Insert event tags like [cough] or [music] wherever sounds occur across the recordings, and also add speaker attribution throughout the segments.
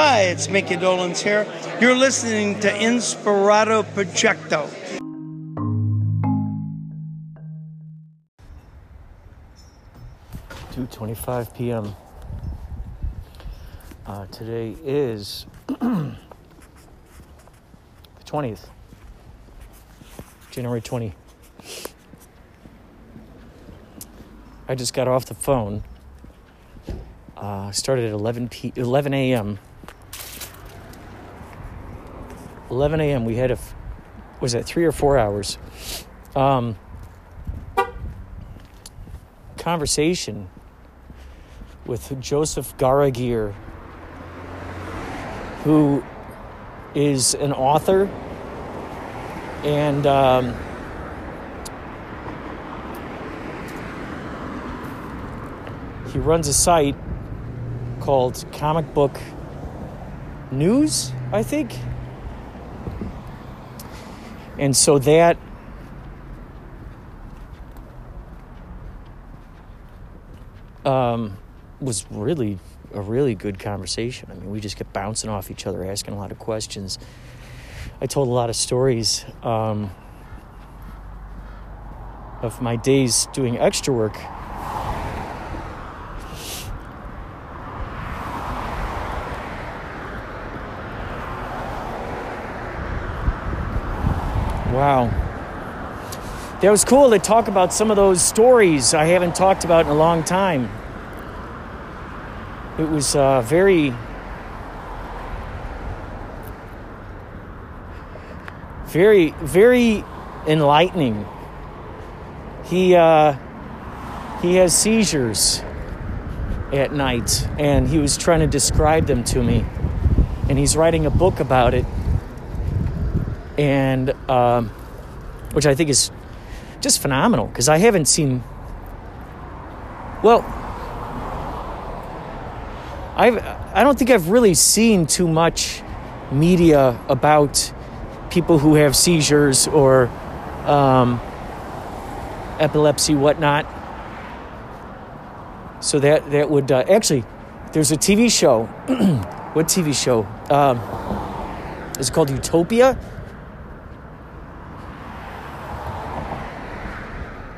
Speaker 1: Hi, it's Mickey Dolans here. You're listening to Inspirato Projecto.
Speaker 2: Two twenty-five p.m. Uh, today is [clears throat] the twentieth, January twenty. I just got off the phone. Uh, started at 11 p 11 a.m. 11 a.m. We had a was it three or four hours um, conversation with Joseph Garagir, who is an author and um, he runs a site called Comic Book News, I think. And so that um, was really a really good conversation. I mean, we just kept bouncing off each other, asking a lot of questions. I told a lot of stories um, of my days doing extra work. Wow. That was cool to talk about some of those stories I haven't talked about in a long time. It was uh, very, very, very enlightening. He uh, he has seizures at night, and he was trying to describe them to me, and he's writing a book about it, and um, which I think is just phenomenal because I haven't seen. Well, I've I don't think I've really seen too much media about people who have seizures or um, epilepsy, whatnot. So that that would uh, actually, there's a TV show. [clears throat] what TV show? Um, it's called Utopia.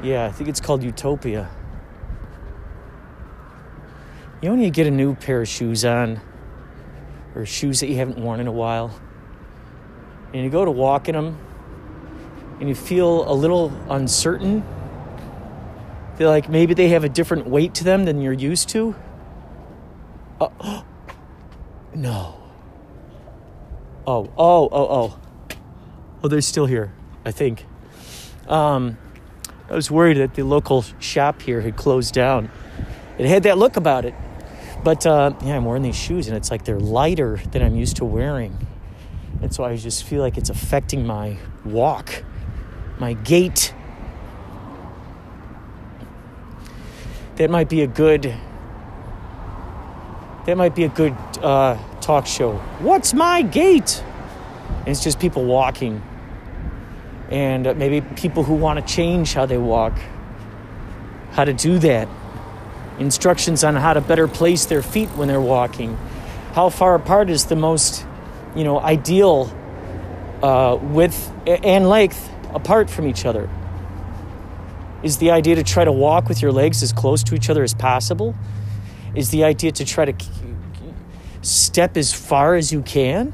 Speaker 2: Yeah, I think it's called Utopia. You know when you get a new pair of shoes on, or shoes that you haven't worn in a while, and you go to walk in them, and you feel a little uncertain? Feel like maybe they have a different weight to them than you're used to? Uh, [gasps] no. Oh, oh, oh, oh. Oh, they're still here, I think. Um, I was worried that the local shop here had closed down. It had that look about it. But uh, yeah, I'm wearing these shoes and it's like they're lighter than I'm used to wearing. And so I just feel like it's affecting my walk, my gait. That might be a good. That might be a good uh, talk show. What's my gait? And it's just people walking, and uh, maybe people who want to change how they walk, how to do that instructions on how to better place their feet when they're walking. How far apart is the most, you know, ideal uh, width and length apart from each other? Is the idea to try to walk with your legs as close to each other as possible? Is the idea to try to step as far as you can?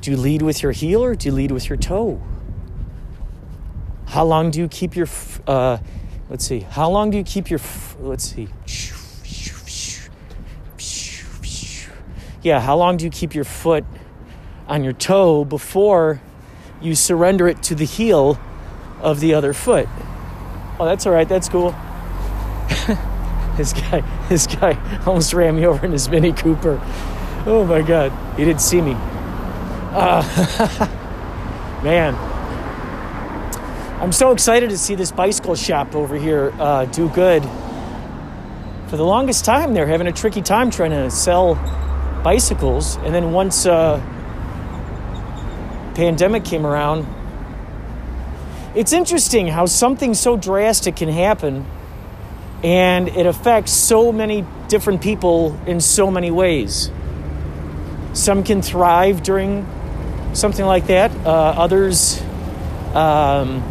Speaker 2: Do you lead with your heel or do you lead with your toe? How long do you keep your uh, let's see how long do you keep your let's see. Yeah how long do you keep your foot on your toe before you surrender it to the heel of the other foot? Oh that's all right that's cool. [laughs] This guy this guy almost ran me over in his mini cooper. Oh my god he didn't see me. Uh, [laughs] man I'm so excited to see this bicycle shop over here uh, do good. For the longest time, they're having a tricky time trying to sell bicycles, and then once uh, pandemic came around, it's interesting how something so drastic can happen, and it affects so many different people in so many ways. some can thrive during something like that. Uh, others, um,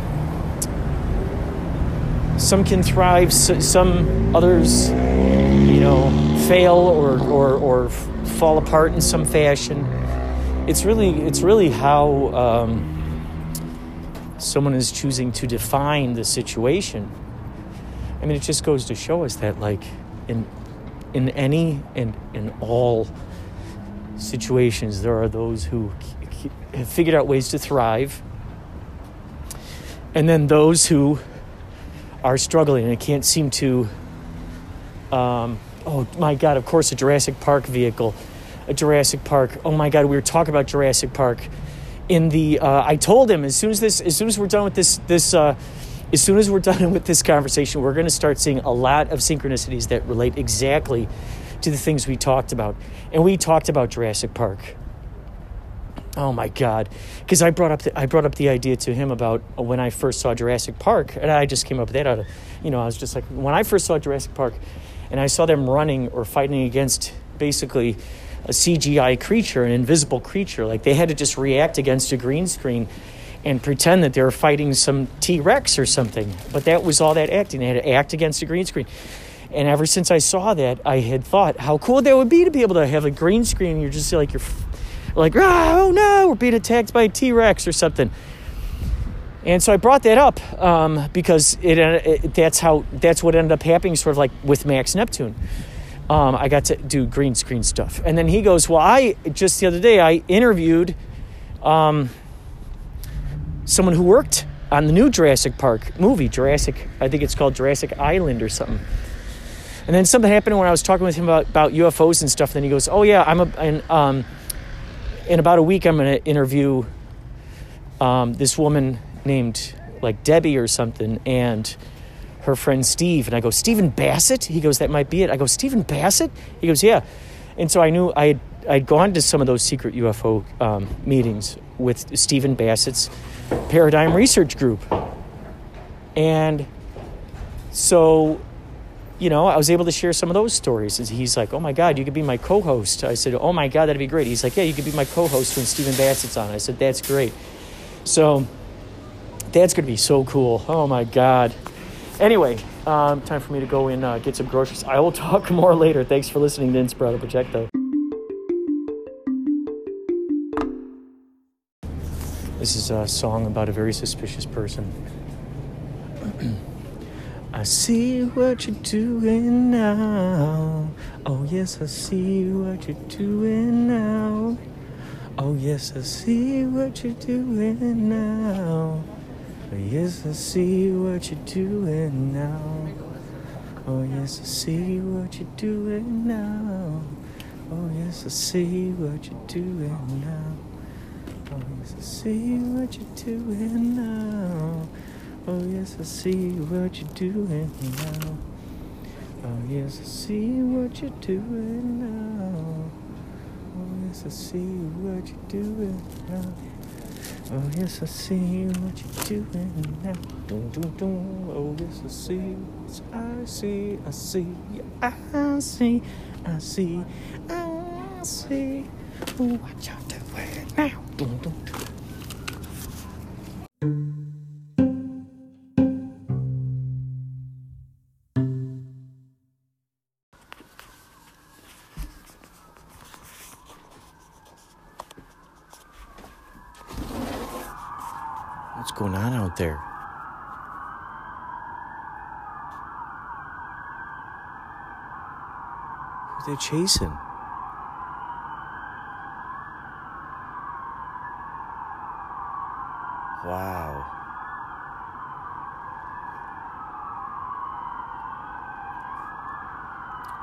Speaker 2: some can thrive. Some others, you know, fail or, or, or fall apart in some fashion. It's really, it's really how um, someone is choosing to define the situation. I mean, it just goes to show us that, like, in in any and in all situations, there are those who have figured out ways to thrive, and then those who are struggling and it can't seem to. Um, oh my God! Of course, a Jurassic Park vehicle, a Jurassic Park. Oh my God! We were talking about Jurassic Park. In the, uh, I told him as soon as this, as soon as we're done with this, this. Uh, as soon as we're done [laughs] with this conversation, we're going to start seeing a lot of synchronicities that relate exactly to the things we talked about. And we talked about Jurassic Park. Oh my God! Because I brought up the, I brought up the idea to him about when I first saw Jurassic Park, and I just came up with that out of, you know, I was just like when I first saw Jurassic Park, and I saw them running or fighting against basically a CGI creature, an invisible creature, like they had to just react against a green screen and pretend that they were fighting some T Rex or something. But that was all that acting. They had to act against a green screen. And ever since I saw that, I had thought how cool that would be to be able to have a green screen. And you're just like you're like, oh no, we're being attacked by a T Rex or something. And so I brought that up um, because it, it, that's how that's what ended up happening, sort of like with Max Neptune. Um, I got to do green screen stuff, and then he goes, "Well, I just the other day I interviewed um, someone who worked on the new Jurassic Park movie, Jurassic. I think it's called Jurassic Island or something." And then something happened when I was talking with him about, about UFOs and stuff. And then he goes, "Oh yeah, I'm a." And, um, in about a week, I'm going to interview um, this woman named like Debbie or something, and her friend Steve. And I go, Stephen Bassett? He goes, that might be it. I go, Stephen Bassett? He goes, yeah. And so I knew I had, I'd gone to some of those secret UFO um, meetings with Stephen Bassett's Paradigm Research Group. And so you know, I was able to share some of those stories. And he's like, oh my God, you could be my co host. I said, oh my God, that'd be great. He's like, yeah, you could be my co host when Stephen Bassett's on. I said, that's great. So that's going to be so cool. Oh my God. Anyway, um, time for me to go and uh, get some groceries. I will [laughs] talk more later. Thanks for listening to Inspirato Projecto. This is a song about a very suspicious person. I see what you're doing now. Oh, oh yes, I see what you're doing now. Oh, yes, I see what you're doing now. Oh, yes, I see what you're doing now. Oh, yes, I see what you're doing now. Oh, yes, I see what you're doing now. Oh, yes, I see what you're doing now. Oh, yes, I see what you're doing now. Oh, yes, I see what you're doing now. Oh, yes, I see what you're doing now. Oh, yes, I see what you're doing now. Doom, doom, doom. Oh, yes, I see. I see, I see, I see, I see, I see. What you're doing now. Doom, doom, doom. Who they chasing? Wow.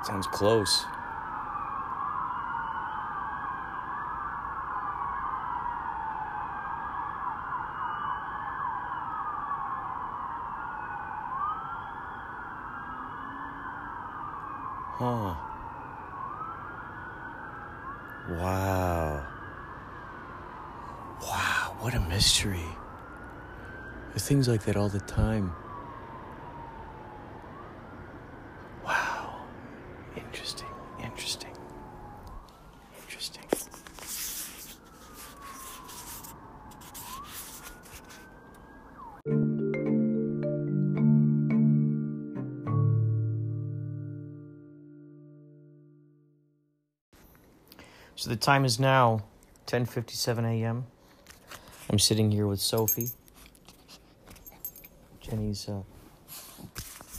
Speaker 2: Sounds close. things like that all the time. Wow. Interesting, interesting, interesting. So the time is now 10:57 a.m. I'm sitting here with Sophie Jenny's uh,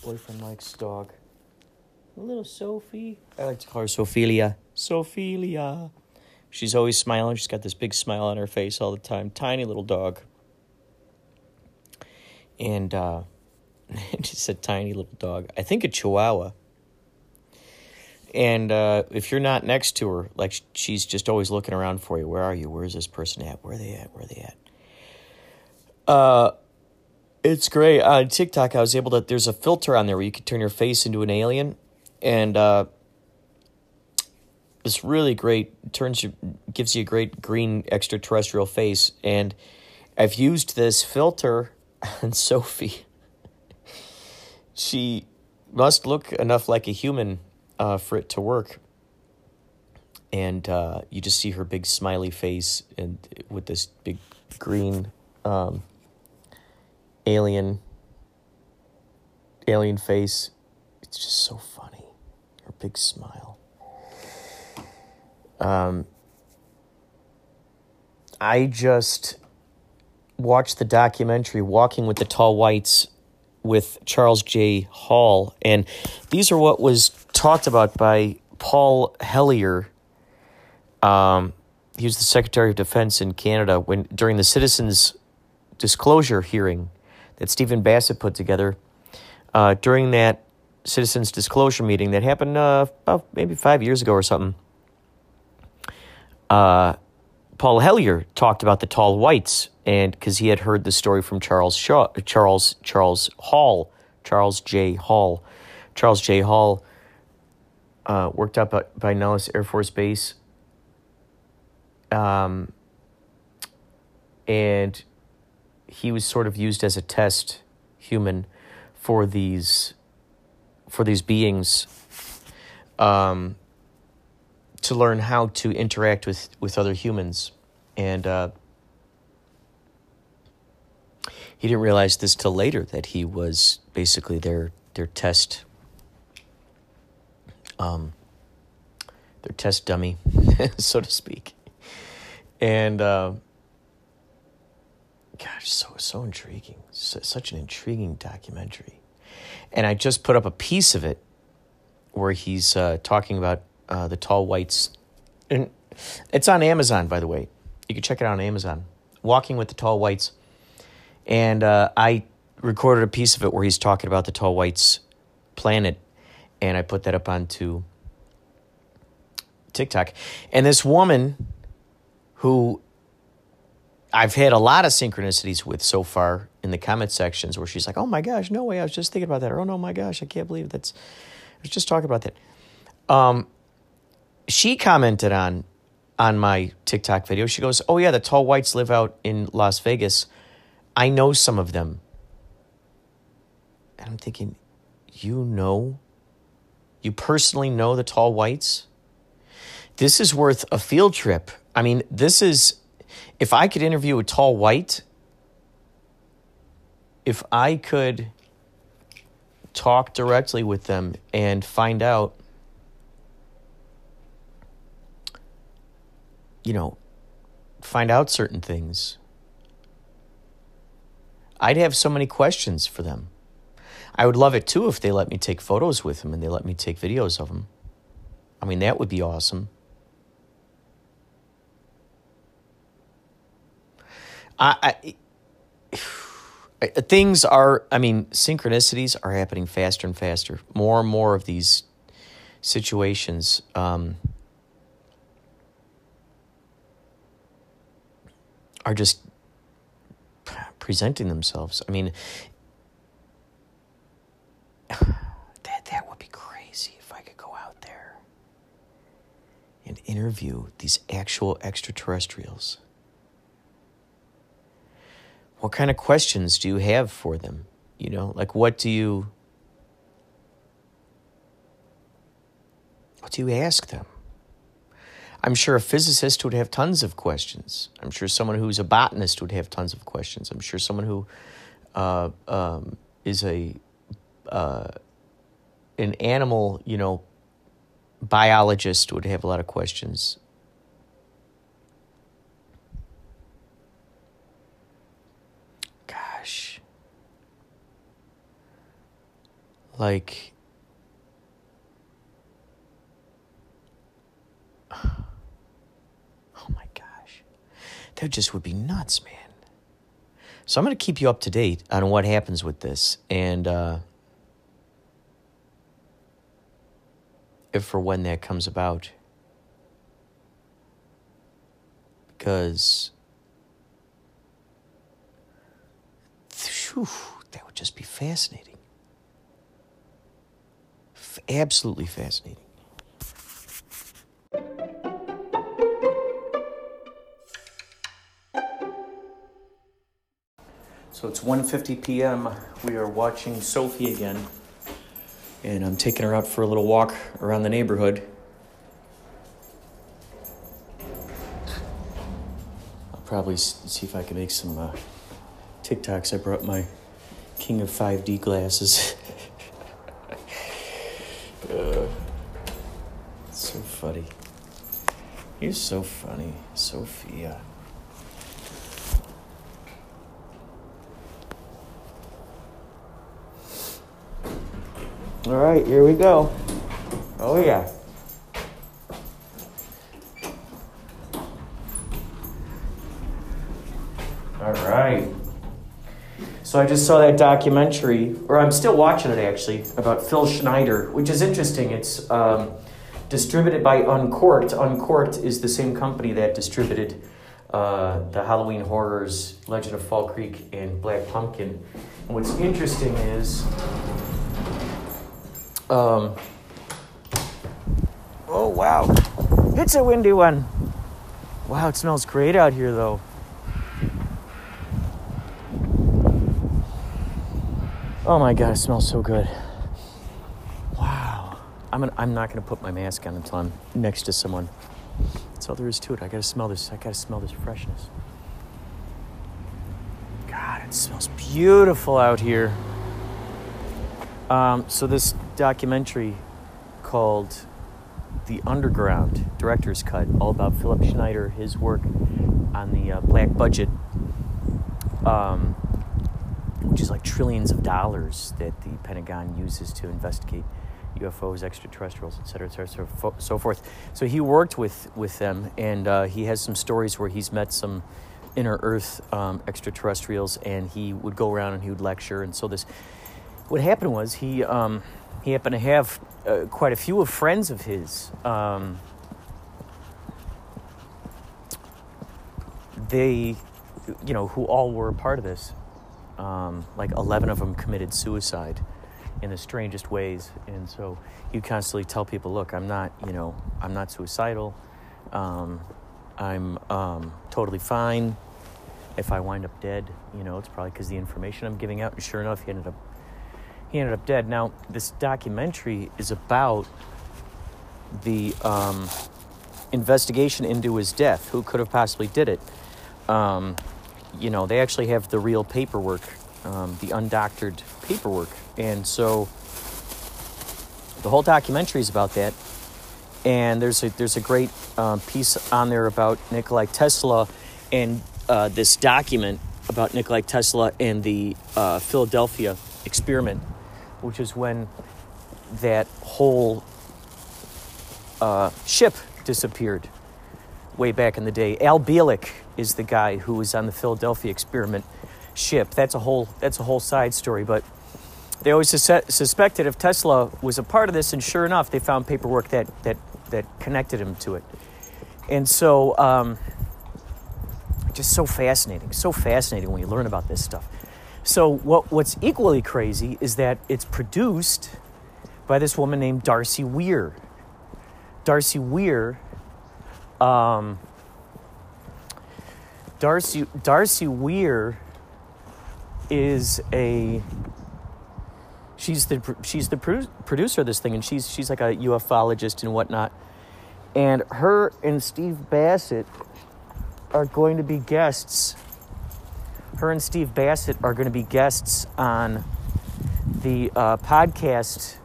Speaker 2: boyfriend Mike's dog. a Little Sophie. I like to call her Sophelia. Sophelia. She's always smiling. She's got this big smile on her face all the time. Tiny little dog. And uh, [laughs] just a tiny little dog. I think a Chihuahua. And uh, if you're not next to her, like she's just always looking around for you. Where are you? Where's this person at? Where are they at? Where are they at? Uh, it's great on TikTok. I was able to. There's a filter on there where you can turn your face into an alien, and uh, it's really great. Turns you, gives you a great green extraterrestrial face. And I've used this filter [laughs] on Sophie. she must look enough like a human uh, for it to work. And uh, you just see her big smiley face and with this big green um, alien alien face. It's just so funny. Her big smile. Um, I just watched the documentary Walking with the Tall Whites with Charles J. Hall, and these are what was talked about by Paul Hellyer. Um, he was the Secretary of Defense in Canada when during the Citizens Disclosure hearing that Stephen Bassett put together. Uh, during that Citizens Disclosure meeting that happened uh, about maybe five years ago or something, uh, Paul Hellyer talked about the tall whites, and because he had heard the story from Charles Shaw, Charles Charles Hall, Charles J. Hall, Charles J. Hall uh, worked up by, by Nellis Air Force Base, um, and he was sort of used as a test human for these for these beings. Um, to learn how to interact with, with other humans. And uh, he didn't realize this till later that he was basically their their test um, their test dummy, [laughs] so to speak. And uh, gosh, so so intriguing, such an intriguing documentary. And I just put up a piece of it where he's uh, talking about uh, the tall whites. And it's on Amazon, by the way. You can check it out on Amazon. Walking with the Tall Whites. And uh, I recorded a piece of it where he's talking about the Tall Whites planet. And I put that up onto TikTok. And this woman who I've had a lot of synchronicities with so far in the comment sections where she's like, oh my gosh, no way, I was just thinking about that. Or, oh no, my gosh, I can't believe that's, I was just talking about that. Um, she commented on on my TikTok video. She goes, "Oh yeah, the tall whites live out in Las Vegas. I know some of them." And I'm thinking, "You know? You personally know the tall whites?" This is worth a field trip. I mean, this is if I could interview a tall white, if I could talk directly with them and find out you know, find out certain things. I'd have so many questions for them. I would love it too if they let me take photos with them and they let me take videos of them. I mean, that would be awesome. I, I [sighs] things are, I mean, synchronicities are happening faster and faster. More and more of these situations. Um, are just presenting themselves. I mean, [sighs] that that would be crazy if I could go out there and interview these actual extraterrestrials. What kind of questions do you have for them? You know, like what do you what do you ask them? I'm sure a physicist would have tons of questions. I'm sure someone who's a botanist would have tons of questions. I'm sure someone who uh, um, is a uh, an animal, you know, biologist would have a lot of questions. Like, [sighs] oh my gosh. That just would be nuts, man. So I'm going to keep you up to date on what happens with this. And, uh, if for when that comes about. Because whew, that would just be fascinating. Absolutely fascinating. So it's 1:50 p.m. We are watching Sophie again and I'm taking her out for a little walk around the neighborhood. I'll probably see if I can make some uh, TikToks. I brought my King of 5D glasses. [laughs] uh, so funny. You're so funny, Sophia. All right, here we go. Oh, yeah. All right. So I just saw that documentary, or I'm still watching it actually, about Phil Schneider, which is interesting. It's um, distributed by Uncork'd. Uncork'd is the same company that distributed uh, the Halloween Horrors, Legend of Fall Creek, and Black Pumpkin. And what's interesting is um, oh, wow. It's a windy one. Wow, it smells great out here, though. Oh my god, it smells so good. I'm, gonna, I'm not going to put my mask on until I'm next to someone. That's all there is to it. I got to smell this. I got to smell this freshness. God, it smells beautiful out here. Um, so this documentary called The Underground Director's Cut, all about Philip Schneider, his work on the uh, black budget, um, which is like trillions of dollars that the Pentagon uses to investigate UFOs, extraterrestrials, et cetera, et cetera, so, forth. So he worked with, with them, and uh, he has some stories where he's met some inner Earth um, extraterrestrials, and he would go around and he would lecture. And so this what happened was he um, he happened to have uh, quite a few of friends of his. Um, they, you know, who all were a part of this. Um, like 11 of them committed suicide in the strangest ways. And so you constantly tell people, look, I'm not, you know, I'm not suicidal. Um, I'm um, totally fine. If I wind up dead, you know, it's probably because the information I'm giving out. And sure enough, he ended up he ended up dead. Now, this documentary is about the um, investigation into his death. Who could have possibly did it? Um, you know, they actually have the real paperwork, um, the undoctored paperwork, and so the whole documentary is about that. And there's a there's a great uh, piece on there about Nikolai Tesla and uh, this document about Nikolai Tesla and the uh, Philadelphia experiment which is when that whole uh, ship disappeared way back in the day. Al Bielek is the guy who was on the Philadelphia experiment ship. That's a whole that's a whole side story, but they always sus- suspected if Tesla was a part of this, and sure enough, they found paperwork that that that connected him to it. And so, um, just so fascinating, so fascinating when you learn about this stuff. So, what, what's equally crazy is that it's produced by this woman named Darcy Weir. Darcy Weir, um, Darcy, Darcy Weir is a she's the she's the producer of this thing, and she's she's like a ufologist and whatnot. And her and Steve Bassett are going to be guests her and Steve Bassett are going to be guests on the uh, podcast,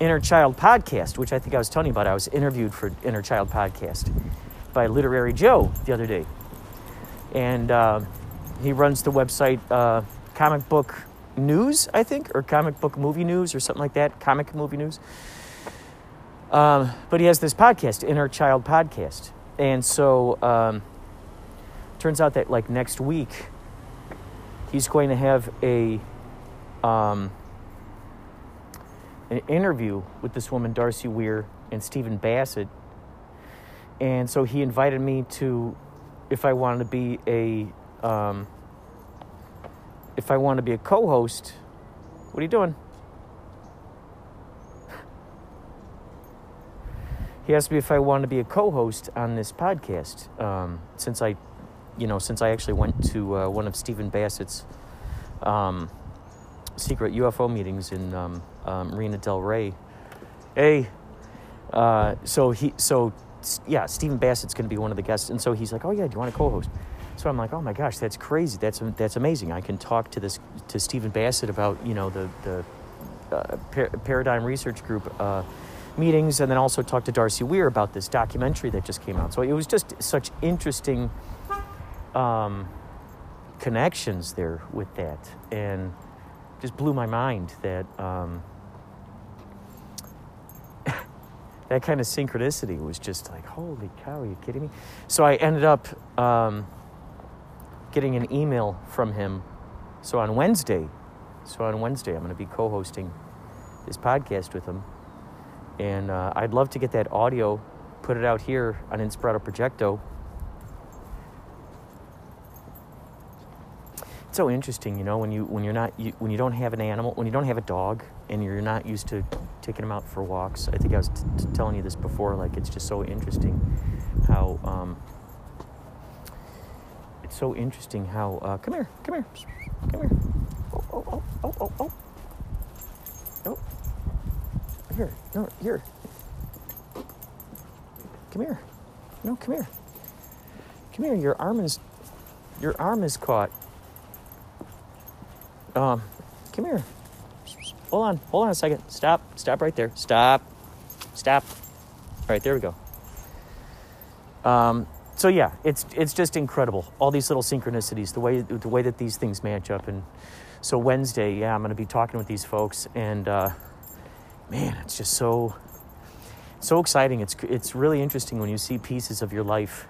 Speaker 2: Inner Child Podcast, which I think I was telling you about. I was interviewed for Inner Child Podcast by Literary Joe the other day. And uh, he runs the website uh, Comic Book news, I think, or comic book movie news, or something like that. Comic movie news. Um, but he has this podcast, Inner Child Podcast, and so um, turns out that like next week, he's going to have a um, an interview with this woman, Darcy Weir, and Stephen Bassett. And so he invited me to, if I wanted to be a, um, if I want to be a co-host. What are you doing? he asked me if I wanted to be a co-host on this podcast. Um, since I, you know, since I actually went to uh, one of Stephen Bassett's um, secret UFO meetings in um, um, Marina Del Rey. Hey, uh, so he, so yeah, Stephen Bassett's going to be one of the guests, and so he's like, "Oh yeah, do you want to co-host?" So I'm like, "Oh my gosh, that's crazy! That's that's amazing! I can talk to this to Stephen Bassett about you know the the uh, par- Paradigm Research Group." Uh, meetings and then also talk to Darcy Weir about this documentary that just came out. So it was just such interesting um, connections there with that. And just blew my mind that um, [laughs] that kind of synchronicity was just like, holy cow, are you kidding me? So I ended up um, getting an email from him. So on Wednesday, so on Wednesday, I'm going to be co-hosting this podcast with him, and uh, I'd love to get that audio, put it out here on Inspirato Projecto it's so interesting, you know, when you when you're not you, when you don't have an animal, when you don't have a dog, and you're not used to taking them out for walks. I think I was t- t- telling you this before. Like it's just so interesting how um, it's so interesting how uh, come here, come here, come here. Oh oh oh oh oh oh. Oh. Here, no, here. Come here. No, come here. Come here. Your arm is your arm is caught. Um, come here. Hold on. Hold on a second. Stop. Stop right there. Stop. Stop. All right, there we go. Um, so yeah, it's it's just incredible. All these little synchronicities, the way the way that these things match up. And so Wednesday, yeah, I'm going to be talking with these folks, and uh, man, it's just so so exciting. It's it's really interesting when you see pieces of your life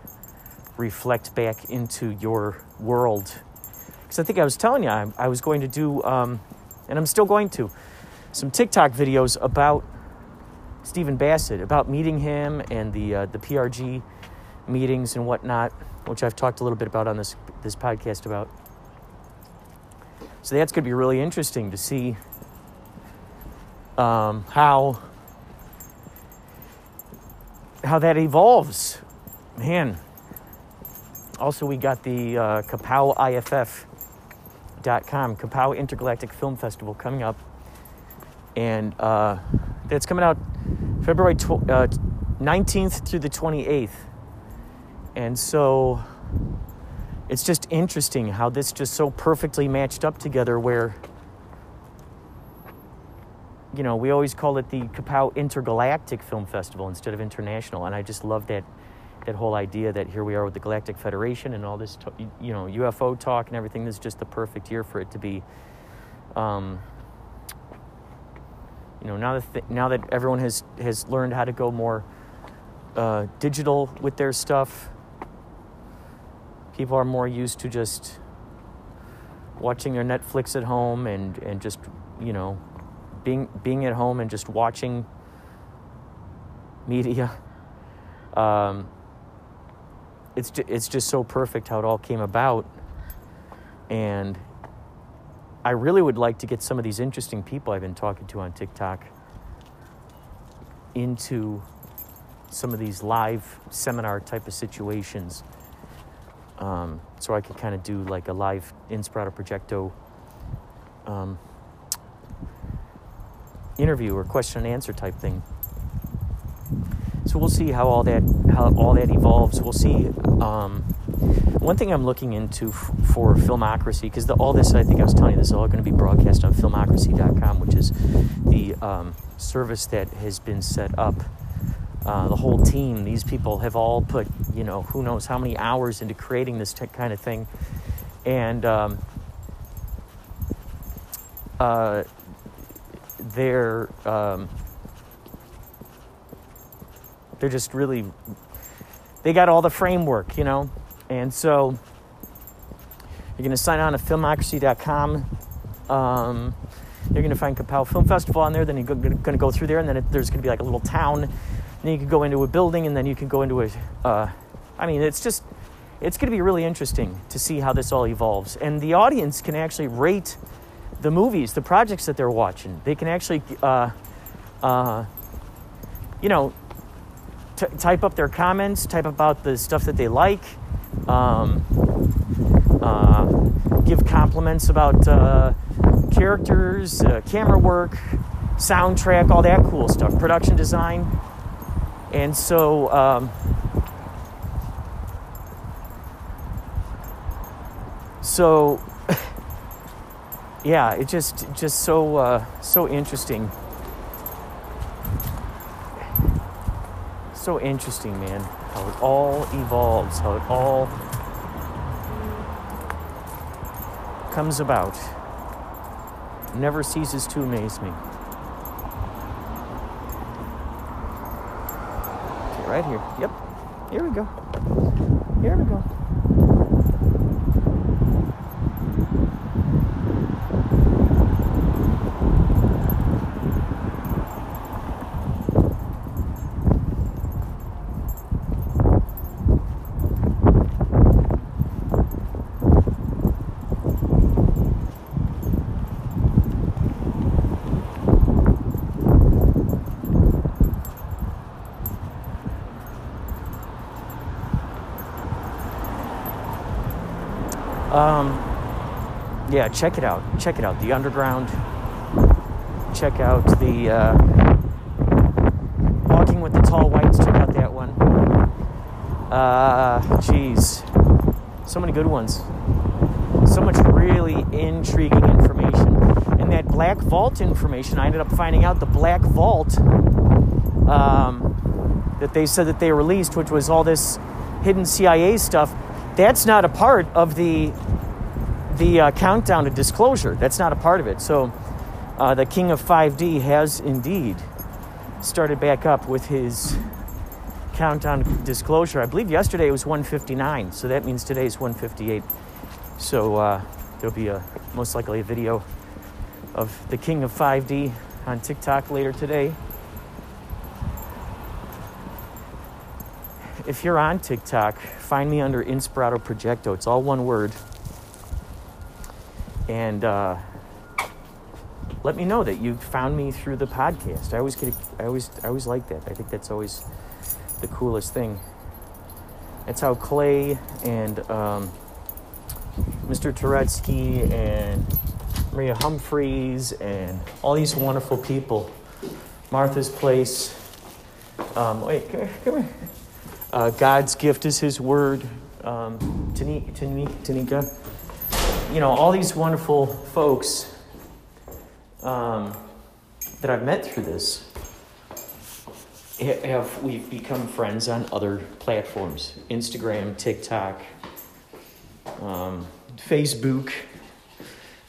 Speaker 2: reflect back into your world because I think I was telling you I, I was going to do, um, and I'm still going to, some TikTok videos about Stephen Bassett, about meeting him and the uh, the PRG meetings and whatnot, which I've talked a little bit about on this this podcast about. So that's going to be really interesting to see um, how how that evolves. Man. Also, we got the uh, Kapow IFF Kapow Intergalactic Film Festival coming up. And uh, it's coming out February tw- uh, 19th through the 28th. And so it's just interesting how this just so perfectly matched up together where you know we always call it the kapow intergalactic film festival instead of international and i just love that that whole idea that here we are with the Galactic Federation and all this, you know, UFO talk and everything. This is just the perfect year for it to be. Um, you know, now that th- now that everyone has has learned how to go more uh, digital with their stuff, people are more used to just watching their Netflix at home and and just you know being being at home and just watching media. Um, it's just, it's just so perfect how it all came about and I really would like to get some of these interesting people I've been talking to on TikTok into some of these live seminar type of situations. Um, so I could kind of do like a live Inspirato Projecto um, interview or question and answer type thing. So we'll see how all that how all that evolves. We'll see. Um, one thing I'm looking into f- for Filmocracy, because all this I think I was telling you this is all going to be broadcast on Filmocracy.com, which is the um, service that has been set up. Uh, the whole team, these people have all put, you know, who knows how many hours into creating this kind of thing, and um, uh, they're um, they're just really they got all the framework, you know, and so you're going to sign on to filmocracy.com. Um, you're going to find Kapow Film Festival on there. Then you're going to go through there, and then it, there's going to be like a little town. Then you can go into a building, and then you can go into a. Uh, I mean, it's just it's going to be really interesting to see how this all evolves, and the audience can actually rate the movies, the projects that they're watching. They can actually, uh, uh, you know, t- type up their comments, type about the stuff that they like. Um, uh, give compliments about uh, characters, uh, camera work, soundtrack, all that cool stuff, production design. And so, um, so [laughs] yeah, it just just so uh, so interesting. So interesting, man. How it all evolves, how it all comes about. Never ceases to amaze me. Right here. Yep. Here we go. Here we go. Um, yeah, check it out. Check it out. The Underground. Check out the uh, Walking with the Tall Whites. Check out that one. Uh, jeez, so many good ones. So much really intriguing information. And that Black Vault information, I ended up finding out the Black Vault um, that they said that they released, which was all this hidden CIA stuff that's not a part of the the uh, countdown to disclosure. That's not a part of it. So uh, the King of 5D has indeed started back up with his countdown to disclosure. I believe yesterday it was 159, so that means today is 158. So uh, there'll be a most likely a video of the King of 5D on TikTok later today. if you're on TikTok, find me under Inspirato Projecto. It's all one word. And uh, let me know that you found me through the podcast. I always get, I always, I always like that. I think that's always the coolest thing. That's how Clay and um, Mr. Turetsky and Maria Humphreys and all these wonderful people, Martha's Place. Um, wait, come here. Uh, God's gift is His word. Um, Tanika, Tanika, you know, all these wonderful folks um, that I've met through this have we've become friends on other platforms Instagram, TikTok, um, Facebook,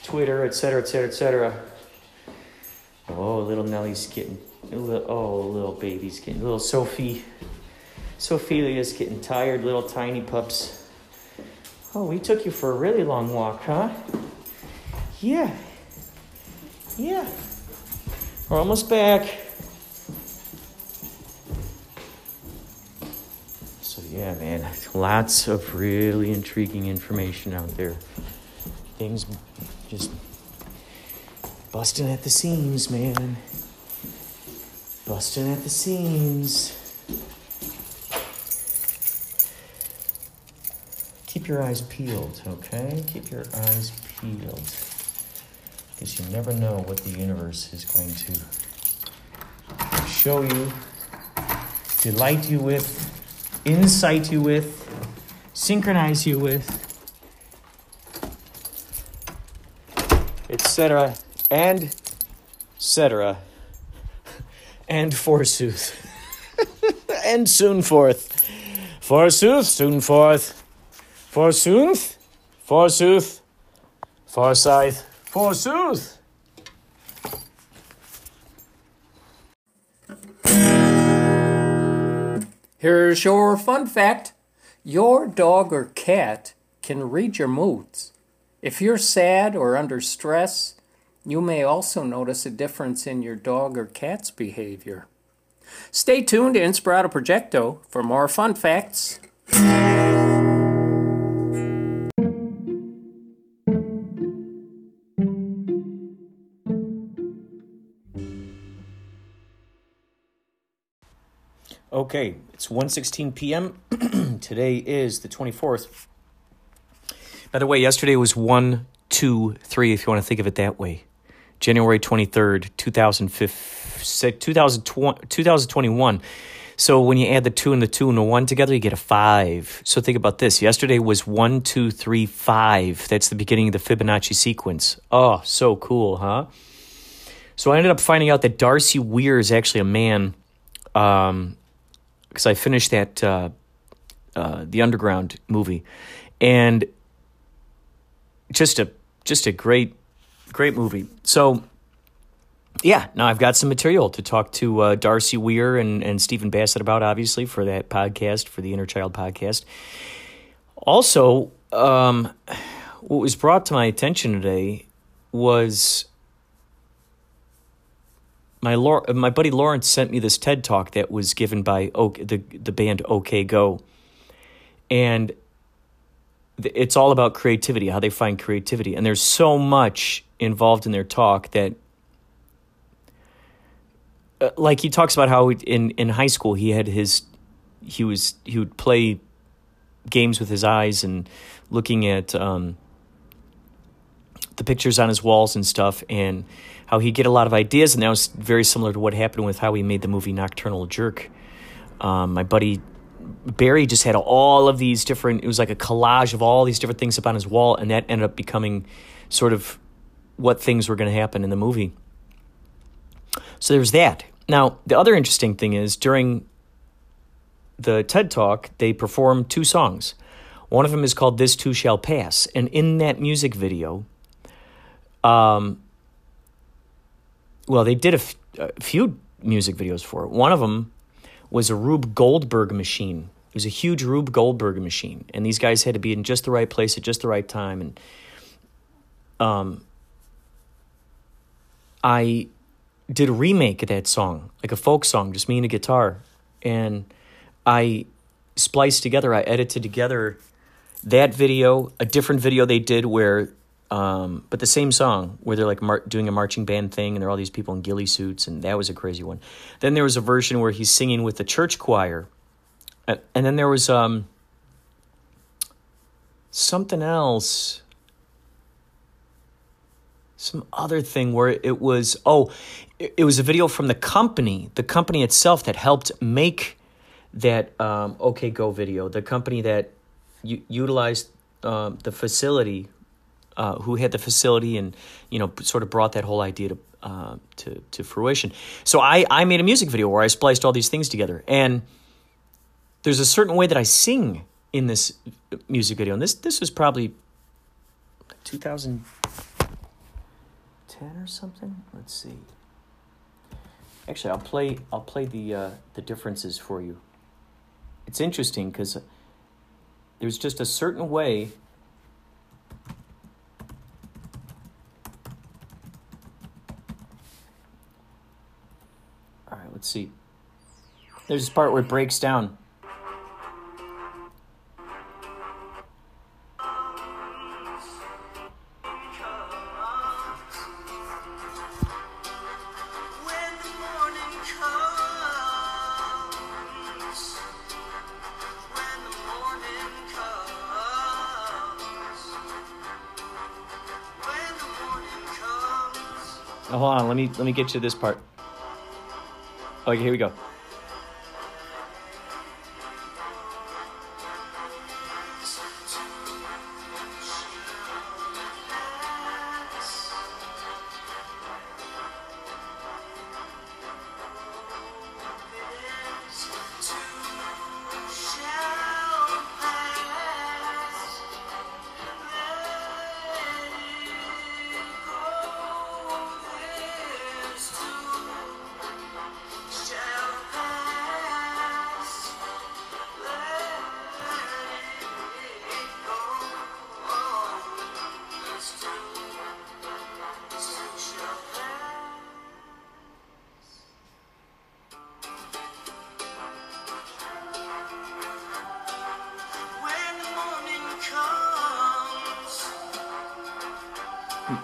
Speaker 2: Twitter, etc., etc., etc. Oh, little Nellie's getting, oh, little baby's getting, little Sophie Sophelia's getting tired, little tiny pups. Oh, we took you for a really long walk, huh? Yeah. Yeah. We're almost back. So, yeah, man, [laughs] lots of really intriguing information out there. Things just busting at the seams, man. Busting at the seams. Keep your eyes peeled, okay? Keep your eyes peeled. Because you never know what the universe is going to show you, delight you with, incite you with, synchronize you with, etc., and etc., [laughs] and forsooth, [laughs] and soon forth. Forsooth, soon forth. Forsooth, forsooth, forsyth, forsooth.
Speaker 3: Here's your fun fact your dog or cat can read your moods. If you're sad or under stress, you may also notice a difference in your dog or cat's behavior. Stay tuned to Inspirato Projecto for more fun facts.
Speaker 2: Okay, it's 1:16 p.m. [clears throat] Today is the 24th. By the way, yesterday was 1 2 3 if you want to think of it that way. January 23rd, 2021. So when you add the 2 and the 2 and the 1 together, you get a 5. So think about this. Yesterday was one, two, three, five. That's the beginning of the Fibonacci sequence. Oh, so cool, huh? So I ended up finding out that Darcy Weir is actually a man. Um, because I finished that uh, uh, the Underground movie, and just a just a great great movie. So yeah, now I've got some material to talk to uh, Darcy Weir and and Stephen Bassett about, obviously for that podcast for the Inner Child podcast. Also, um, what was brought to my attention today was my my buddy Lawrence sent me this TED talk that was given by OK, the the band OK Go, and it's all about creativity, how they find creativity, and there's so much involved in their talk that. Uh, like he talks about how in, in high school he had his he was he would play games with his eyes and looking at um, the pictures on his walls and stuff and how he'd get a lot of ideas, and that was very similar to what happened with how he made the movie Nocturnal Jerk. Um, my buddy Barry just had all of these different, it was like a collage of all these different things up on his wall, and that ended up becoming sort of what things were going to happen in the movie. So there's that. Now, the other interesting thing is during the TED Talk, they performed two songs. One of them is called This Too Shall Pass. And in that music video, um, well, they did a, f- a few music videos for it. One of them was a Rube Goldberg machine. It was a huge Rube Goldberg machine, and these guys had to be in just the right place at just the right time. And um, I did a remake of that song, like a folk song, just me and a guitar, and I spliced together. I edited together that video, a different video they did where um, but the same song where they're like mar- doing a marching band thing and there are all these people in ghillie suits and that was a crazy one. Then there was a version where he's singing with the church choir, and, and then there was um, something else, some other thing where it was oh, it, was a video from the company, the company itself that helped make that um, OK Go video, the company that u- utilized um, the facility uh, who had the facility and you know sort of brought that whole idea to uh, to to fruition. So I I made a music video where I spliced all these things together, and there's a certain way that I sing in this music video, and this this was probably 2010 or something. Let's see. Actually, I'll play I'll play the uh, the differences for you. It's interesting because there's just a certain way Let's see. There's this part where it breaks down. Hold on, let me let me get you this part. Okay, here we go.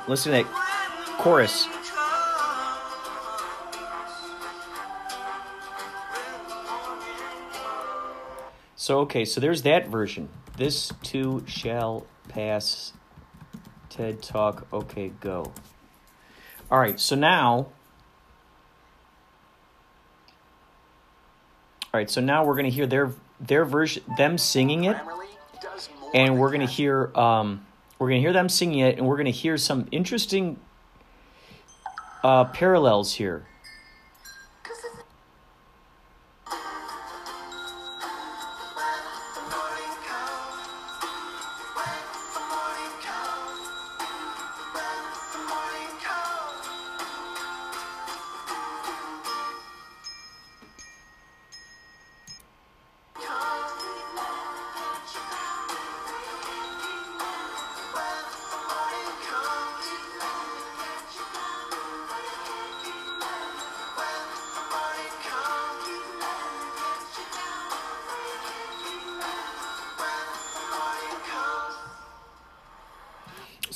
Speaker 2: Listen to that chorus. So, okay, so there's that version. This too shall pass. TED Talk. Okay, go. All right, so now. All right, so now we're gonna hear their their version, them singing it, and we're gonna hear um, we're gonna hear them singing it, and we're gonna hear some interesting uh, parallels here.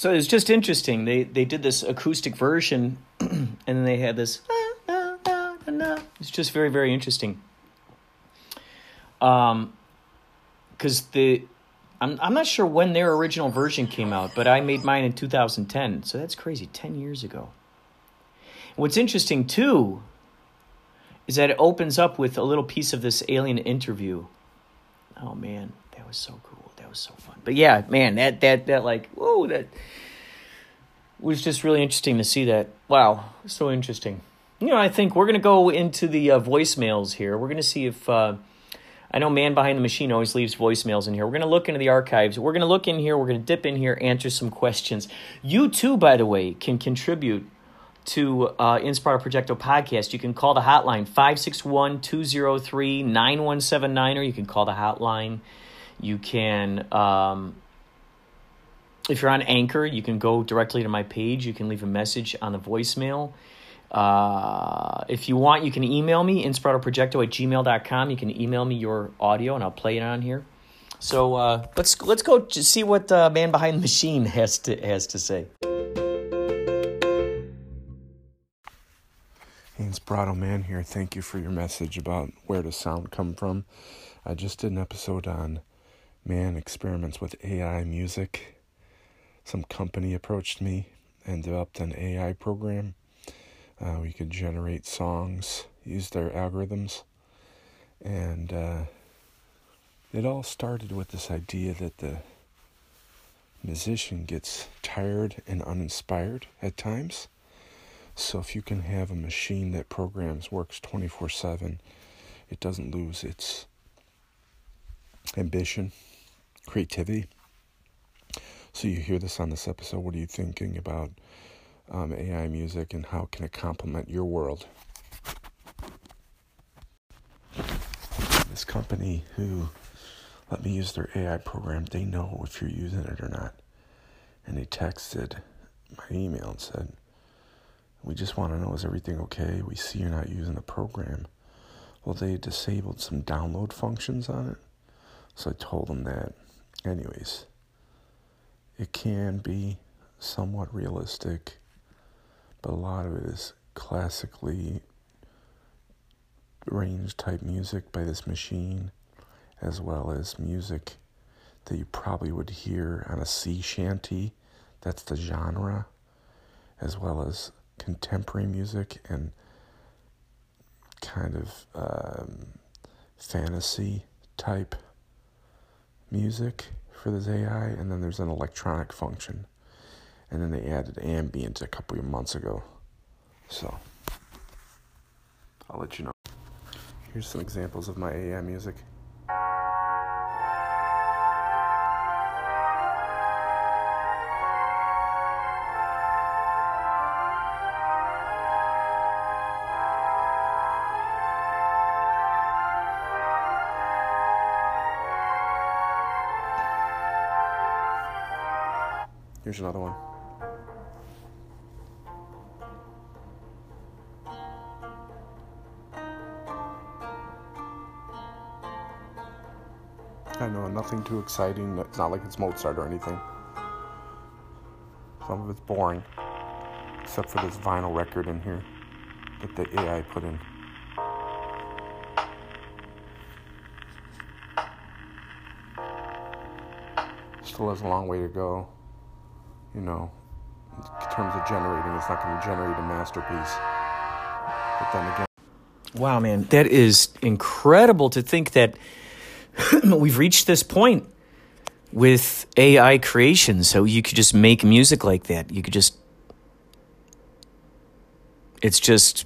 Speaker 2: So it's just interesting. They they did this acoustic version, [clears throat] and then they had this. It's just very very interesting. Um, because the, I'm I'm not sure when their original version came out, but I made mine in 2010. So that's crazy, 10 years ago. What's interesting too is that it opens up with a little piece of this alien interview. Oh man, that was so cool. Was so fun. But yeah, man, that that that like whoa, that was just really interesting to see that. Wow, so interesting. You know, I think we're gonna go into the uh, voicemails here. We're gonna see if. Uh, I know Man Behind the Machine always leaves voicemails in here. We're going to look into the archives. We're going to look in here. We're going to dip in here, answer some questions. You too, by the way, can contribute to uh, Inspirato Projecto podcast. You can call the hotline 561 203 9179, or you can call the hotline. You can, um, if you're on Anchor, you can go directly to my page. You can leave a message on the voicemail. Uh, if you want, you can email me, inspiratoprojecto at gmail.com. You can email me your audio and I'll play it on here. So uh, let's let's go see what uh, man behind the machine [laughs] has to has to say.
Speaker 4: Hey, Inspirato Man here. Thank you for your message about where does sound come from. I just did an episode on man experiments with AI music. Some company approached me and developed an AI program. Uh, we could generate songs, use their algorithms, and uh, it all started with this idea that the musician gets tired and uninspired at times. So if you can have a machine that programs works 24/7, it doesn't lose its ambition, creativity. So you hear this on this episode. What are you thinking about um, AI music and how can it complement your world? This company who let me use their AI program, they know if you're using it or not. And they texted my email and said, We just want to know is everything okay? We see you're not using the program. Well, they disabled some download functions on it. So I told them that. Anyways, it can be somewhat realistic, but a lot of it is classically range type music by this machine, as well as music that you probably would hear on a sea shanty. That's the genre, as well as contemporary music and kind of um, fantasy type music for this AI, and then there's an electronic function. And then they added ambient a couple of months ago. So, I'll let you know. Here's some examples of my AI music. Here's another one. I know, nothing too exciting. It's not like it's Mozart or anything. Some of it's boring, except for this vinyl record in here that the AI put in. Still has a long way to go. You know, in terms of generating, it's not going to generate a masterpiece. But then again,
Speaker 2: Wow, man, that is incredible to think that [clears throat] we've reached this point with AI creation. So you could just make music like that. You could just. It's just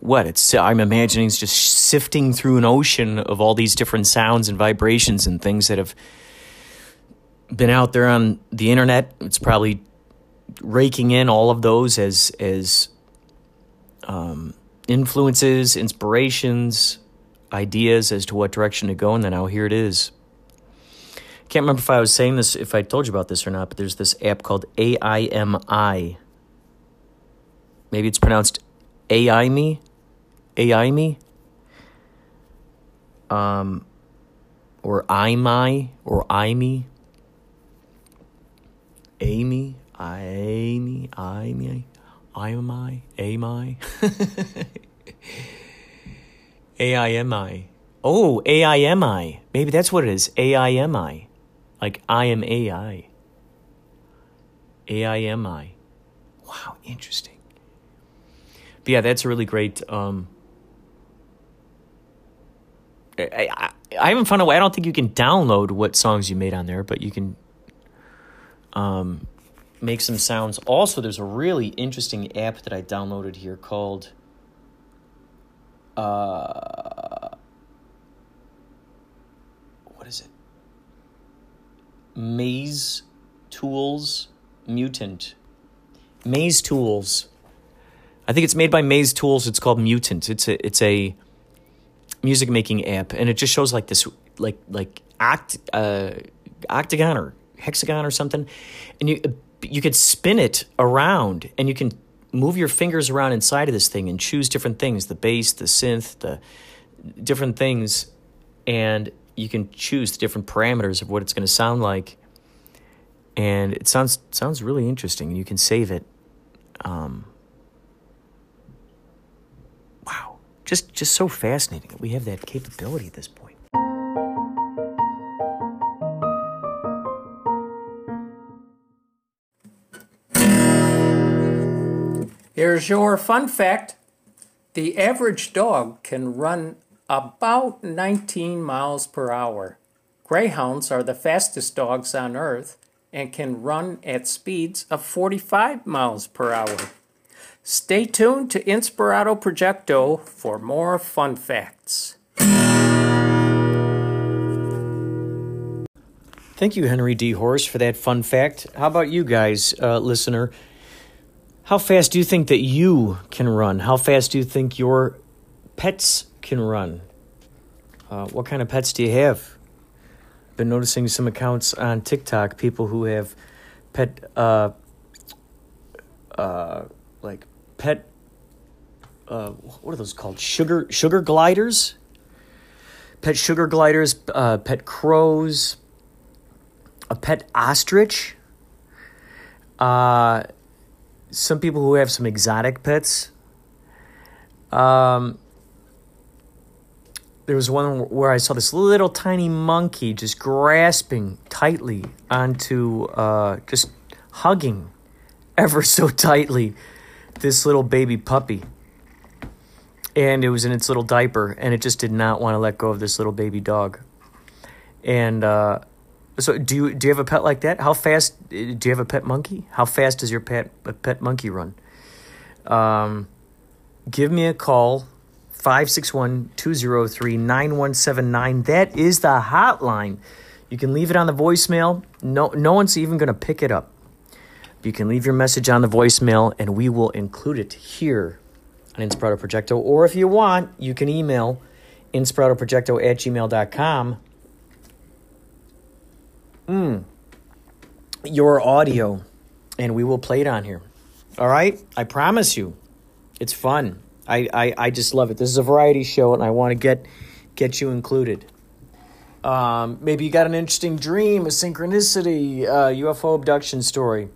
Speaker 2: what it's. I'm imagining it's just sifting through an ocean of all these different sounds and vibrations and things that have been out there on the internet. It's probably raking in all of those as as um, influences, inspirations, ideas as to what direction to go, and then now here it is. Can't remember if I was saying this, if I told you about this or not, but there's this app called AIMI. Maybe it's pronounced AI me, AI me, um, or I my, or I Amy, Amy, I me, I am I, am I, [laughs] A I M I. Oh, A I M I. Maybe that's what it is. A I M I. Like I am AI. A I M I. Wow, interesting. But yeah, that's a really great. Um, I, I, I haven't found a way. I don't think you can download what songs you made on there, but you can um, make some sounds. Also, there's a really interesting app that I downloaded here called. Uh, what is it? Maze Tools Mutant. Mazetools. I think it's made by Mazetools. It's called Mutant. It's a it's a music making app, and it just shows like this like like oct uh, octagon or hexagon or something, and you you could spin it around, and you can move your fingers around inside of this thing and choose different things the bass, the synth, the different things, and you can choose the different parameters of what it's going to sound like. And it sounds sounds really interesting. You can save it. Um, wow, just just so fascinating that we have that capability at this point.
Speaker 3: Here's your fun fact the average dog can run about 19 miles per hour. Greyhounds are the fastest dogs on earth and can run at speeds of 45 miles per hour. Stay tuned to Inspirato Projecto for more fun facts.
Speaker 2: Thank you, Henry D. Horse, for that fun fact. How about you guys, uh, listener? How fast do you think that you can run? How fast do you think your pets can run? Uh, what kind of pets do you have? Been noticing some accounts on TikTok, people who have pet, uh, uh, like pet, uh, what are those called? Sugar sugar gliders. Pet sugar gliders, uh, pet crows, a pet ostrich. Uh, some people who have some exotic pets. Um, there was one where I saw this little tiny monkey just grasping tightly onto, uh, just hugging ever so tightly this little baby puppy. And it was in its little diaper, and it just did not want to let go of this little baby dog. And uh, so, do you do you have a pet like that? How fast do you have a pet monkey? How fast does your pet pet monkey run? Um, give me a call 561-203-9179. That is the hotline. You can leave it on the voicemail. No no one's even going to pick it up. You can leave your message on the voicemail and we will include it here on Inspirato Projecto. Or if you want, you can email inspiratoprojecto at gmail.com mm, your audio and we will play it on here. All right? I promise you. It's fun. I, I, I just love it. This is a variety show and I want to get get you included. Um, maybe you got an interesting dream, a synchronicity, uh, UFO abduction story.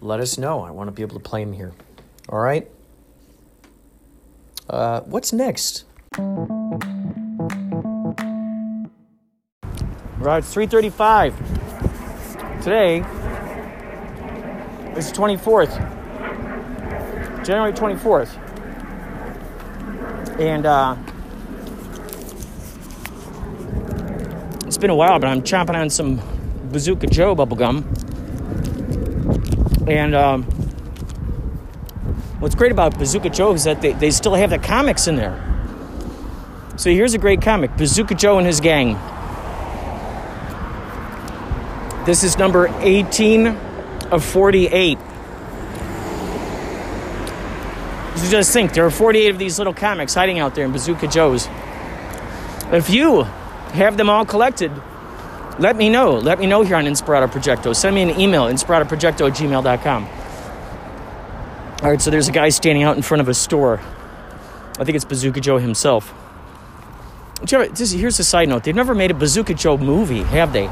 Speaker 2: let us know. I want to be able to play them here. All right. Uh, what's next? It's 3:35. Today is the 24th, January 24th, and uh, it's been a while, but I'm chomping on some Bazooka Joe bubblegum. And um, what's great about Bazooka Joe is that they, they still have the comics in there. So here's a great comic Bazooka Joe and his gang. This is number 18 of 48. So just think, there are 48 of these little comics hiding out there in Bazooka Joe's. If you have them all collected, let me know. Let me know here on Inspirato Projecto. Send me an email, inspiratoprojecto at gmail.com. All right, so there's a guy standing out in front of a store. I think it's Bazooka Joe himself. Here's a side note. They've never made a Bazooka Joe movie, have they?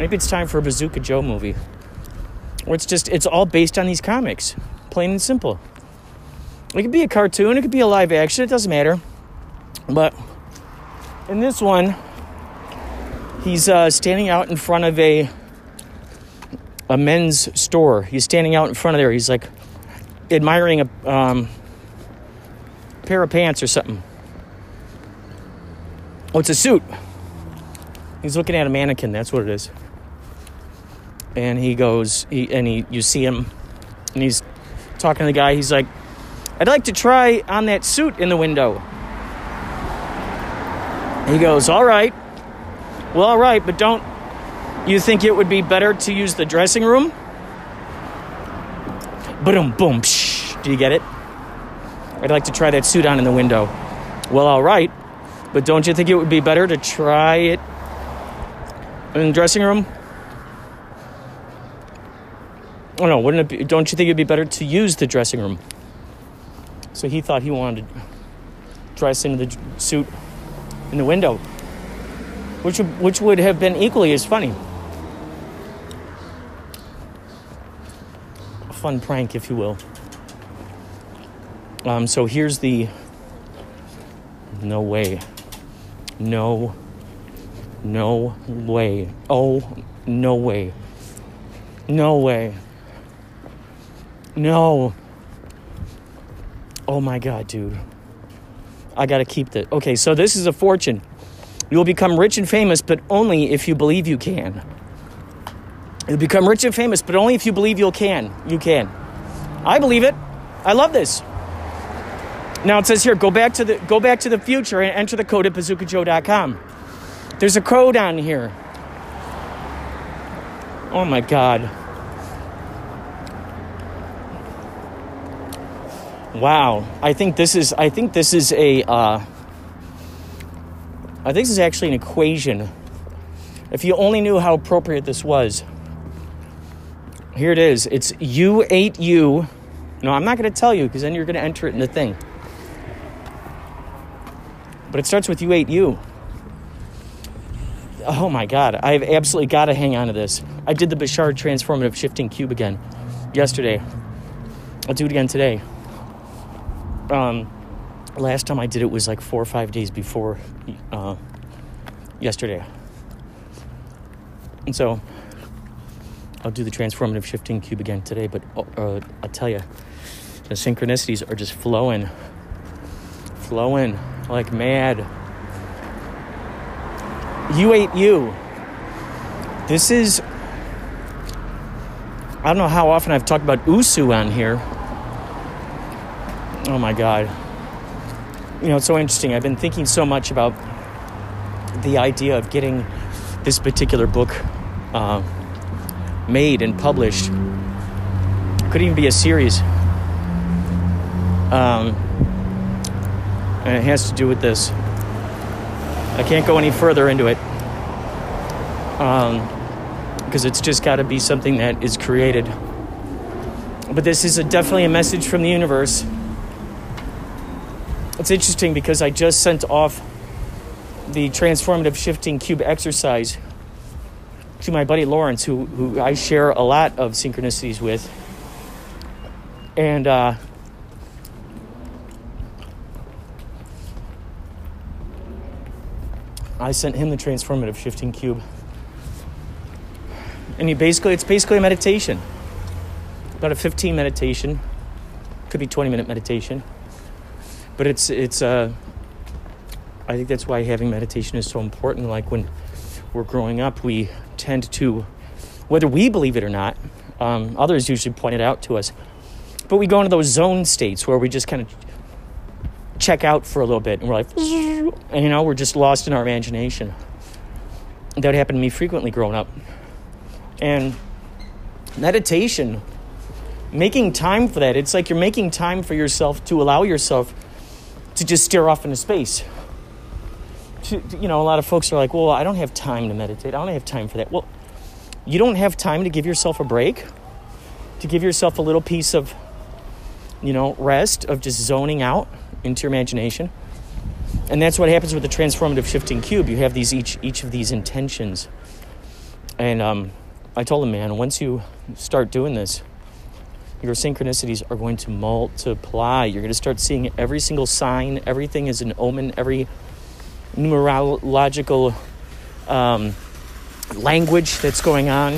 Speaker 2: Maybe it's time for a Bazooka Joe movie. Or it's just, it's all based on these comics. Plain and simple. It could be a cartoon, it could be a live action, it doesn't matter. But in this one, he's uh, standing out in front of a a men's store. He's standing out in front of there. He's like admiring a um, pair of pants or something. Oh, it's a suit. He's looking at a mannequin. That's what it is and he goes he, and he you see him and he's talking to the guy. He's like i'd like to try on that suit in the window. He goes all right. Well all right but don't you think it would be better to use the dressing room? Boom boom do you get it? I'd like to try that suit on in the window. Well all right but don't you think it would be better to try it in the dressing room Oh no, wouldn't it be, don't you think it'd be better to use the dressing room? So he thought he wanted to dress into the suit in the window, which would, which would have been equally as funny. A fun prank, if you will. Um, so here's the. No way. No. No way. Oh, no way. No way. No. Oh my God, dude. I gotta keep this. Okay, so this is a fortune. You'll become rich and famous, but only if you believe you can. You'll become rich and famous, but only if you believe you can. You can. I believe it. I love this. Now it says here, go back to the go back to the future and enter the code at bazookajoe.com. There's a code on here. Oh my god. Wow, I think this is I think this is a uh, I think this is actually an equation. If you only knew how appropriate this was. Here it is. It's U8U. No, I'm not going to tell you because then you're going to enter it in the thing. But it starts with U8U. Oh my god, I've absolutely got to hang on to this. I did the Bashar transformative shifting cube again yesterday. I'll do it again today. Um, last time I did it was like four or five days before uh, yesterday. And so I'll do the transformative shifting cube again today, but uh, I'll tell you, the synchronicities are just flowing, flowing like mad. You ate you. This is, I don't know how often I've talked about Usu on here oh my God. You know, it's so interesting. I've been thinking so much about the idea of getting this particular book uh, made and published. Could even be a series. Um, and it has to do with this. I can't go any further into it um, because it's just got to be something that is created. But this is a, definitely a message from the universe it's interesting because I just sent off the transformative shifting cube exercise to my buddy Lawrence, who, who I share a lot of synchronicities with. And uh, I sent him the transformative shifting cube. And he basically, it's basically a meditation. About a 15 meditation. Could be 20 minute meditation. But it's, it's, uh, I think that's why having meditation is so important. Like when we're growing up, we tend to, whether we believe it or not, um, others usually point it out to us, but we go into those zone states where we just kind of check out for a little bit and we're like, [laughs] and you know, we're just lost in our imagination. That happened to me frequently growing up. And meditation, making time for that, it's like you're making time for yourself to allow yourself to just stare off into space. You know, a lot of folks are like, well, I don't have time to meditate. I don't have time for that. Well, you don't have time to give yourself a break, to give yourself a little piece of, you know, rest, of just zoning out into your imagination. And that's what happens with the transformative shifting cube. You have these each each of these intentions. And um, I told him, man, once you start doing this, your synchronicities are going to multiply. You're going to start seeing every single sign. Everything is an omen. Every numerological um, language that's going on.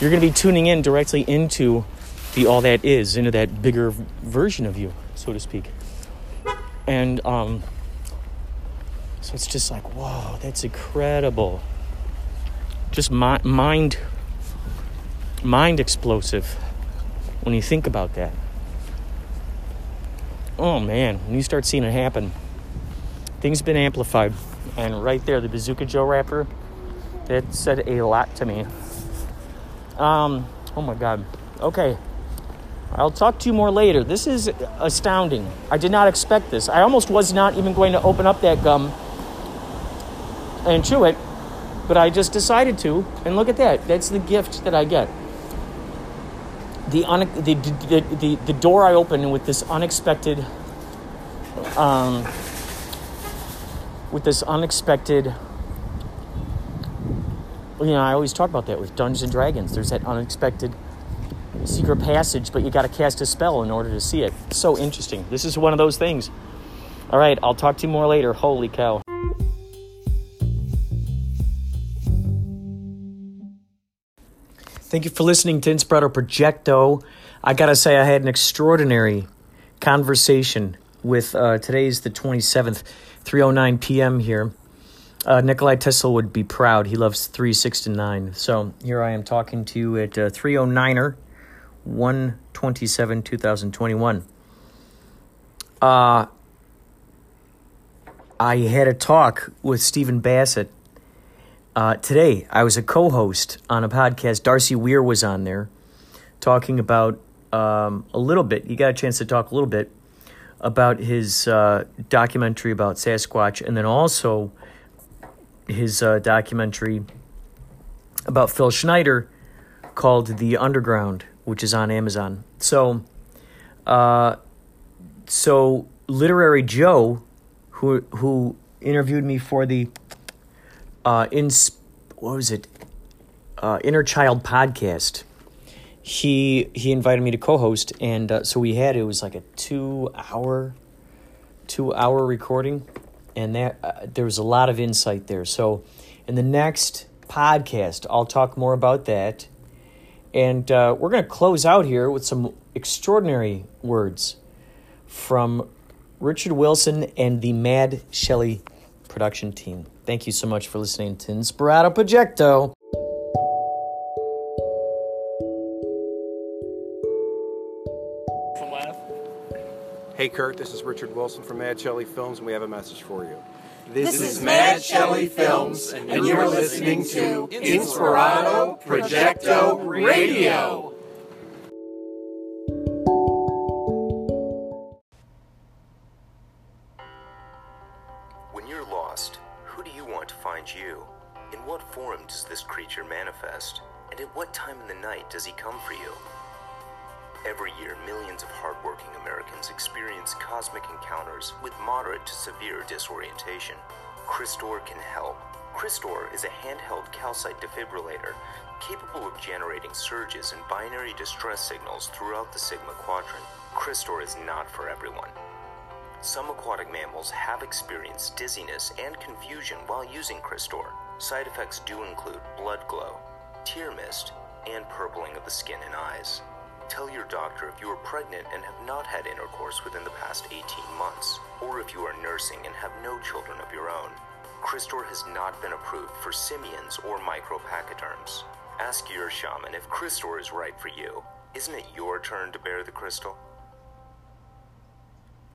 Speaker 2: You're going to be tuning in directly into the all that is, into that bigger version of you, so to speak. And um, so it's just like, whoa, that's incredible. Just mi- mind, mind explosive when you think about that. Oh man, when you start seeing it happen, things have been amplified. And right there, the Bazooka Joe wrapper, that said a lot to me. Um, oh my god. Okay. I'll talk to you more later. This is astounding. I did not expect this. I almost was not even going to open up that gum and chew it, but I just decided to. And look at that. That's the gift that I get. The, un- the, the, the, the door I opened with this unexpected, um, with this unexpected, you know, I always talk about that with Dungeons and Dragons. There's that unexpected secret passage, but you got to cast a spell in order to see it. So interesting. This is one of those things. All right, I'll talk to you more later. Holy cow. Thank you for listening to Inspirato Projecto. I got to say, I had an extraordinary conversation with uh, today's the 27th, 3:09 p.m. here. Uh, Nikolai Tesla would be proud. He loves 3, 6, and 9. So here I am talking to you at uh, 309er 127 2021 uh, i had a talk with stephen bassett uh, today i was a co-host on a podcast darcy weir was on there talking about um, a little bit he got a chance to talk a little bit about his uh, documentary about sasquatch and then also his uh, documentary about phil schneider called the underground which is on Amazon. So, uh, so literary Joe, who who interviewed me for the uh, in what was it, uh, Inner Child podcast. He he invited me to co-host, and uh, so we had it was like a two hour, two hour recording, and that uh, there was a lot of insight there. So, in the next podcast, I'll talk more about that and uh, we're going to close out here with some extraordinary words from Richard Wilson and the Mad Shelley production team. Thank you so much for listening to Inspirato Projecto.
Speaker 5: Hey Kurt, this is Richard Wilson from Mad Shelley Films, and we have a message for you.
Speaker 6: This, this is Mad Shelley Films, and, and you're listening to Inspirato Projecto Radio.
Speaker 7: Night does he come for you? Every year, millions of hardworking Americans experience cosmic encounters with moderate to severe disorientation. Cristor can help. Cristor is a handheld calcite defibrillator capable of generating surges and binary distress signals throughout the Sigma Quadrant. Cristor is not for everyone. Some aquatic mammals have experienced dizziness and confusion while using Cristor. Side effects do include blood glow, tear mist, and purpling of the skin and eyes. Tell your doctor if you are pregnant and have not had intercourse within the past 18 months, or if you are nursing and have no children of your own. Cristor has not been approved for simians or micropachyderms. Ask your shaman if Cristor is right for you. Isn't it your turn to bear the crystal?